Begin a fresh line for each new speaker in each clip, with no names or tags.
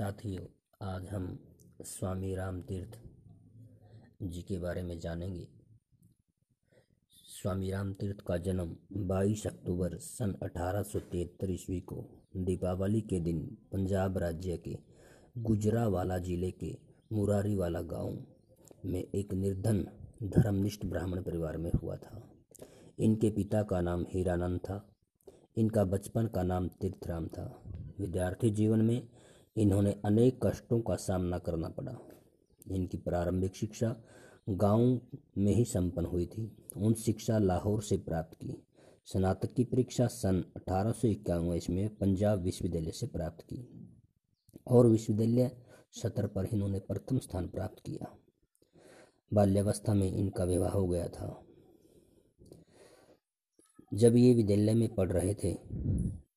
साथियों आज हम स्वामी राम तीर्थ जी के बारे में जानेंगे। स्वामी राम तीर्थ का जन्म 22 अक्टूबर सन अठारह ईस्वी को दीपावली के दिन पंजाब राज्य के गुजरावाला ज़िले के मुरारीवाला गाँव में एक निर्धन धर्मनिष्ठ ब्राह्मण परिवार में हुआ था। इनके पिता का नाम हीरानंद था। इनका बचपन का नाम तीर्थराम था। विद्यार्थी जीवन में इन्होंने अनेक कष्टों का सामना करना पड़ा। इनकी प्रारंभिक शिक्षा गाँव में ही संपन्न हुई थी। उन शिक्षा लाहौर से प्राप्त की। स्नातक की परीक्षा सन अठारह सौ इक्यावन में पंजाब विश्वविद्यालय से प्राप्त की और विश्वविद्यालय सत्र पर इन्होंने प्रथम स्थान प्राप्त किया। बाल्यावस्था में इनका विवाह हो गया था। जब ये विद्यालय में पढ़ रहे थे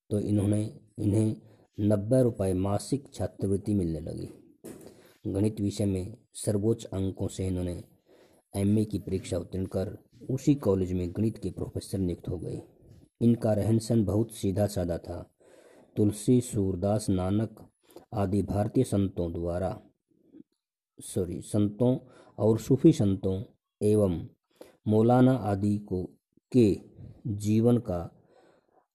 तो इन्होंने इन्हें नब्बे रुपये मासिक छात्रवृत्ति मिलने लगी। गणित विषय में सर्वोच्च अंकों से इन्होंने एमए की परीक्षा उत्तीर्ण कर उसी कॉलेज में गणित के प्रोफेसर नियुक्त हो गए इनका रहन सहन बहुत सीधा साधा था। तुलसी, सूरदास, नानक आदि भारतीय संतों द्वारा सॉरी संतों और सूफी संतों एवं मौलाना आदि को के जीवन का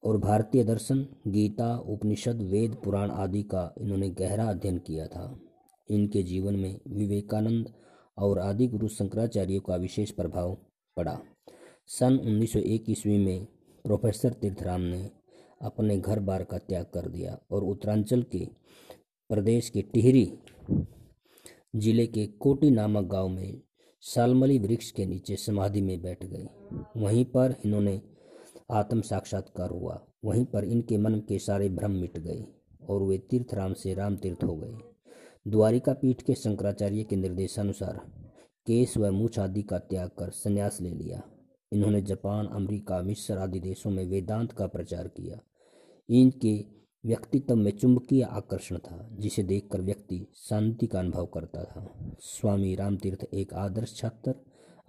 और भारतीय दर्शन, गीता, उपनिषद, वेद, पुराण आदि का इन्होंने गहरा अध्ययन किया था। इनके जीवन में विवेकानंद और आदि गुरु शंकराचार्य का विशेष प्रभाव पड़ा। सन 1901 ईस्वी में प्रोफेसर तीर्थराम ने अपने घर बार का त्याग कर दिया और उत्तरांचल के प्रदेश के टिहरी ज़िले के कोटी नामक गाँव में सालमली वृक्ष के नीचे समाधि में बैठ गए वहीं पर इन्होंने आत्म साक्षात्कार हुआ। वहीं पर इनके मन के सारे भ्रम मिट गए और वे तीर्थराम से राम तीर्थ हो गए। द्वारिका पीठ के शंकराचार्य के निर्देशानुसार केस व मूछ आदि का त्याग कर संन्यास ले लिया। इन्होंने जापान, अमेरिका, मिस्र आदि देशों में वेदांत का प्रचार किया। इनके व्यक्तित्व में चुंबकीय आकर्षण था, जिसे देखकर व्यक्ति शांति का अनुभव करता था। स्वामी रामतीर्थ एक आदर्श छात्र,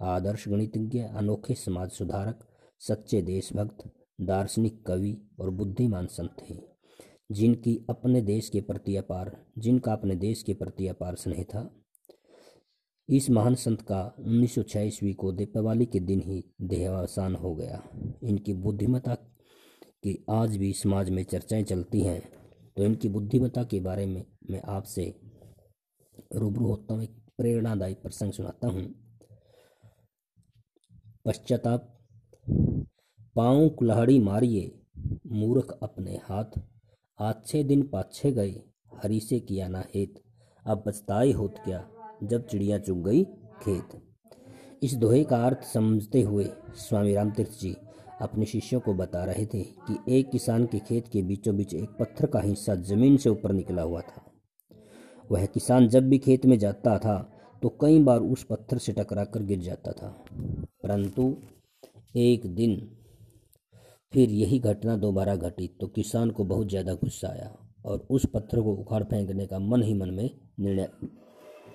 आदर्श गणितज्ञ, अनोखे समाज सुधारक सच्चे देशभक्त, दार्शनिक कवि और बुद्धिमान संत थे, जिनकी अपने देश के प्रति अपार, जिनका अपने देश के प्रति अपार स्नेह था। इस महान संत का उन्नीस सौ ईस्वी को दीपावली के दिन ही देहावसान हो गया। इनकी बुद्धिमता की आज भी समाज में चर्चाएँ चलती हैं तो इनकी बुद्धिमता के बारे में मैं आपसे रूबरू होता हूँ, एक प्रेरणादायी प्रसंग सुनाता हूँ। पश्चाताप पाँव कुल्हाड़ी मारिए, मूर्ख अपने हाथ। आछे दिन पाछे गए, हरी से किया ना हेत। अब पछताए होत क्या, जब चिड़िया चुग गई खेत। इस दोहे का अर्थ समझते हुए स्वामी राम तीर्थ जी अपने शिष्यों को बता रहे थे कि एक किसान के खेत के बीचों बीच एक पत्थर का हिस्सा ज़मीन से ऊपर निकला हुआ था। वह किसान जब भी खेत में जाता था तो कई बार उस पत्थर से टकरा कर गिर जाता था। परंतु एक दिन फिर यही घटना दोबारा घटी तो किसान को बहुत ज़्यादा गुस्सा आया और उस पत्थर को उखाड़ फेंकने का मन ही मन में निर्णय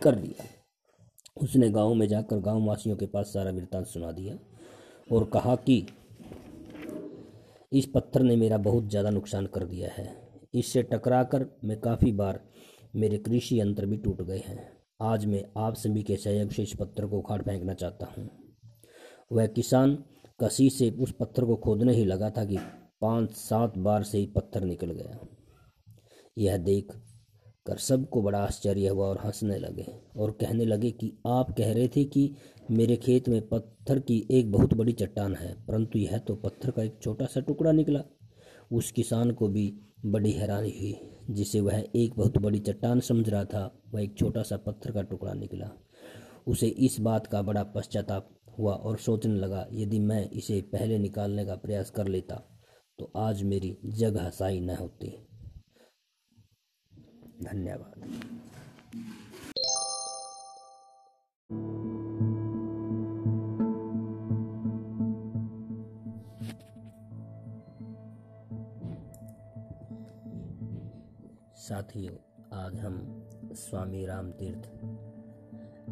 कर लिया। उसने गाँव में जाकर गाँव वासियों के पास सारा वृत्तांत सुना दिया और कहा कि इस पत्थर ने मेरा बहुत ज़्यादा नुकसान कर दिया है। इससे टकराकर मैं काफ़ी बार मेरे कृषि यंत्र भी टूट गए हैं। आज मैं आप सभी के सहयोग से इस पत्थर को उखाड़ फेंकना चाहता हूँ। वह किसान कसी से उस पत्थर को खोदने ही लगा था कि पाँच सात बार से ही पत्थर निकल गया। यह देख कर सबको बड़ा आश्चर्य हुआ और हंसने लगे और कहने लगे कि आप कह रहे थे कि मेरे खेत में पत्थर की एक बहुत बड़ी चट्टान है, परंतु यह तो पत्थर का एक छोटा सा टुकड़ा निकला। उस किसान को भी बड़ी हैरानी हुई, जिसे वह एक बहुत बड़ी चट्टान समझ रहा था। वह एक छोटा सा पत्थर का टुकड़ा निकला। उसे इस बात का बड़ा पश्चाताप हुआ और सोचने लगा, यदि मैं इसे पहले निकालने का प्रयास कर लेता तो आज मेरी जगह साई न होती। धन्यवाद। साथियों, आज हम स्वामी राम तीर्थ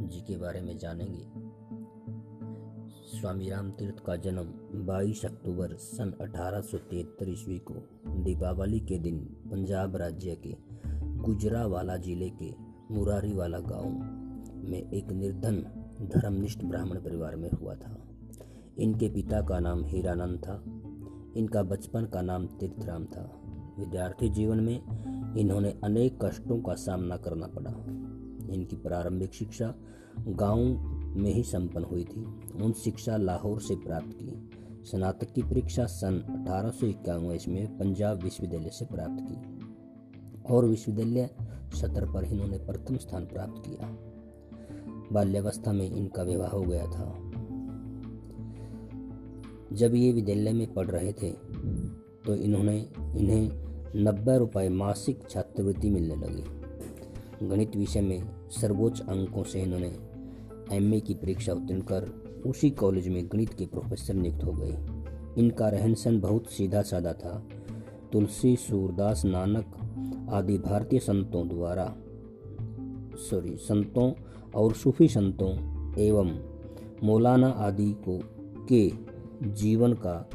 जी के बारे में जानेंगे। स्वामी राम तीर्थ का जन्म 22 अक्टूबर सन अठारह ईस्वी को दीपावली के दिन पंजाब राज्य के गुजरावाला ज़िले के मुरारीवाला गाँव में एक निर्धन धर्मनिष्ठ ब्राह्मण परिवार में हुआ था। इनके पिता का नाम हीरानंद था। इनका बचपन का नाम तीर्थराम था। विद्यार्थी जीवन में इन्होंने अनेक कष्टों का सामना करना पड़ा। इनकी प्रारंभिक शिक्षा गाँव में ही संपन्न हुई थी। उन शिक्षा लाहौर से प्राप्त की। स्नातक की परीक्षा सन अठारह में पंजाब विश्वविद्यालय से प्राप्त की। और विश्वविद्यालय सत्र पर इन्होंने प्रथम स्थान प्राप्त किया। बाल्यावस्था में इनका विवाह हो गया था। जब ये विद्यालय में पढ़ रहे थे तो इन्होंने इन्हें नब्बे रुपए मासिक छात्रवृत्ति मिलने लगी। गणित विषय में सर्वोच्च अंकों से इन्होंने एमए की परीक्षा उत्तीर्ण कर उसी कॉलेज में गणित के प्रोफेसर नियुक्त हो गए। इनका रहन सहन बहुत सीधा साधा था। तुलसी, सूरदास, नानक आदि भारतीय संतों द्वारा सॉरी संतों और सूफी संतों एवं मौलाना आदि को, के जीवन का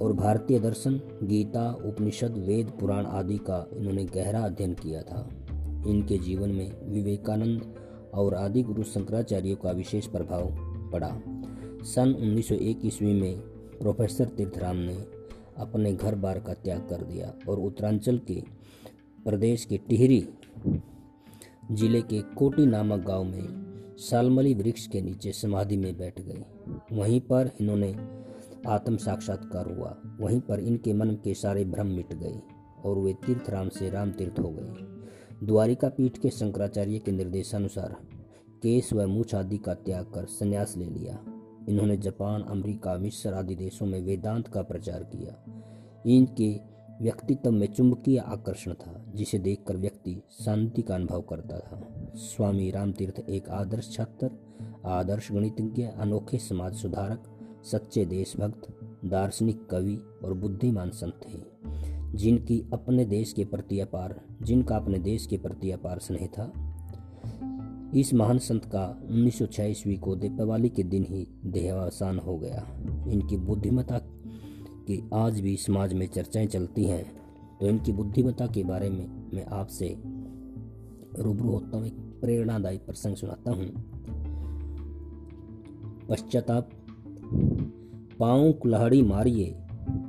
और भारतीय दर्शन, गीता, उपनिषद, वेद, पुराण आदि का इन्होंने गहरा अध्ययन किया था। इनके जीवन में विवेकानंद और आदि गुरु शंकराचार्य का विशेष प्रभाव पड़ा। सन 1901 ईस्वी में प्रोफेसर तीर्थराम ने अपने घर बार का त्याग कर दिया और उत्तरांचल के प्रदेश के टिहरी ज़िले के कोटी नामक गाँव में सालमली वृक्ष के नीचे समाधि में बैठ गए वहीं पर इन्होंने आत्म साक्षात्कार हुआ। वहीं पर इनके मन के सारे भ्रम मिट गए और वे तीर्थराम से राम तीर्थ हो गए। द्वारिका पीठ के शंकराचार्य के निर्देशानुसार केस व मूछ आदि का त्याग कर संन्यास ले लिया। इन्होंने जापान, अमेरिका, मिस्र आदि देशों में वेदांत का प्रचार किया। इनके व्यक्तित्व में चुंबकीय आकर्षण था, जिसे देखकर व्यक्ति शांति का अनुभव करता था। स्वामी रामतीर्थ एक आदर्श छात्र, आदर्श गणितज्ञ, अनोखे समाज सुधारक, सच्चे देशभक्त, दार्शनिक कवि और बुद्धिमान संत थे। जिनकी अपने देश के प्रति अपार, जिनका अपने देश के प्रति अपार स्नेह था। इस महान संत का उन्नीस सौ ईस्वी को दीपावली के दिन ही देहावसान हो गया। इनकी बुद्धिमता की आज भी समाज में चर्चाएँ चलती हैं। तो इनकी बुद्धिमता के बारे में मैं आपसे रूबरू होता हूँ, एक प्रेरणादायी प्रसंग सुनाता हूँ। पश्चाताप, पाँव कुल्हाड़ी मारिए,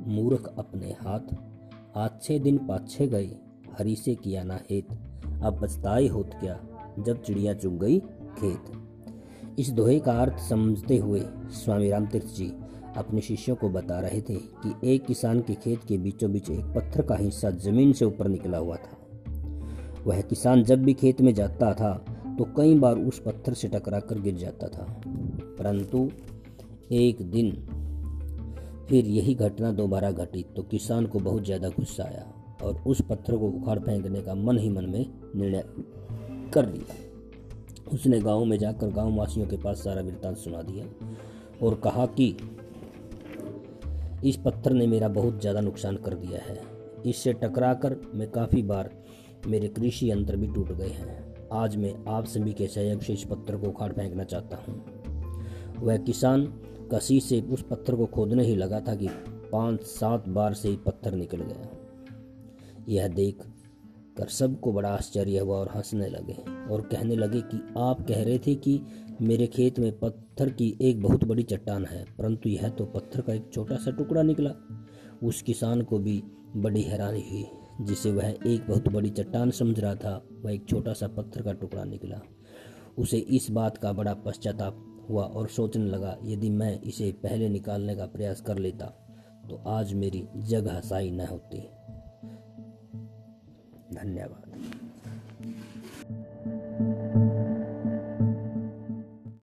मूर्ख अपने हाथ। अच्छे दिन पाछे गए, हरी से किया ना हेत अब पछताए होत क्या, जब चिड़िया चुग गई खेत। इस दोहे का अर्थ समझते हुए स्वामी रामतीर्थ जी अपने शिष्यों को बता रहे थे कि एक किसान के खेत के बीचों बीच एक पत्थर का हिस्सा ज़मीन से ऊपर निकला हुआ था। वह किसान जब भी खेत में जाता था तो कई बार उस पत्थर से टकरा कर गिर जाता था। परंतु एक दिन फिर यही घटना दोबारा घटी तो किसान को बहुत ज़्यादा गुस्सा आया और उस पत्थर को उखाड़ फेंकने का मन ही मन में निर्णय कर लिया। उसने गाँव में जाकर गाँव वासियों के पास सारा वृत्तांत सुना दिया और कहा कि इस पत्थर ने मेरा बहुत ज़्यादा नुकसान कर दिया है। इससे टकरा कर मैं काफ़ी बार मेरे कृषि यंत्र भी टूट गए हैं। आज मैं आप सभी के सहयोग से इस पत्थर को उखाड़ फेंकना चाहता हूँ। वह किसान कसी से उस पत्थर को खोदने ही लगा था कि पाँच सात बार से ही पत्थर निकल गया। यह देख कर सबको बड़ा आश्चर्य हुआ और हंसने लगे और कहने लगे कि आप कह रहे थे कि मेरे खेत में पत्थर की एक बहुत बड़ी चट्टान है, परंतु यह तो पत्थर का एक छोटा सा टुकड़ा निकला। उस किसान को भी बड़ी हैरानी हुई, जिसे वह एक बहुत बड़ी चट्टान समझ रहा था। वह एक छोटा सा पत्थर का टुकड़ा निकला। उसे इस बात का बड़ा पश्चाताप हुआ और सोचने लगा, यदि मैं इसे पहले निकालने का प्रयास कर लेता तो आज मेरी जगह साई न होती। धन्यवाद।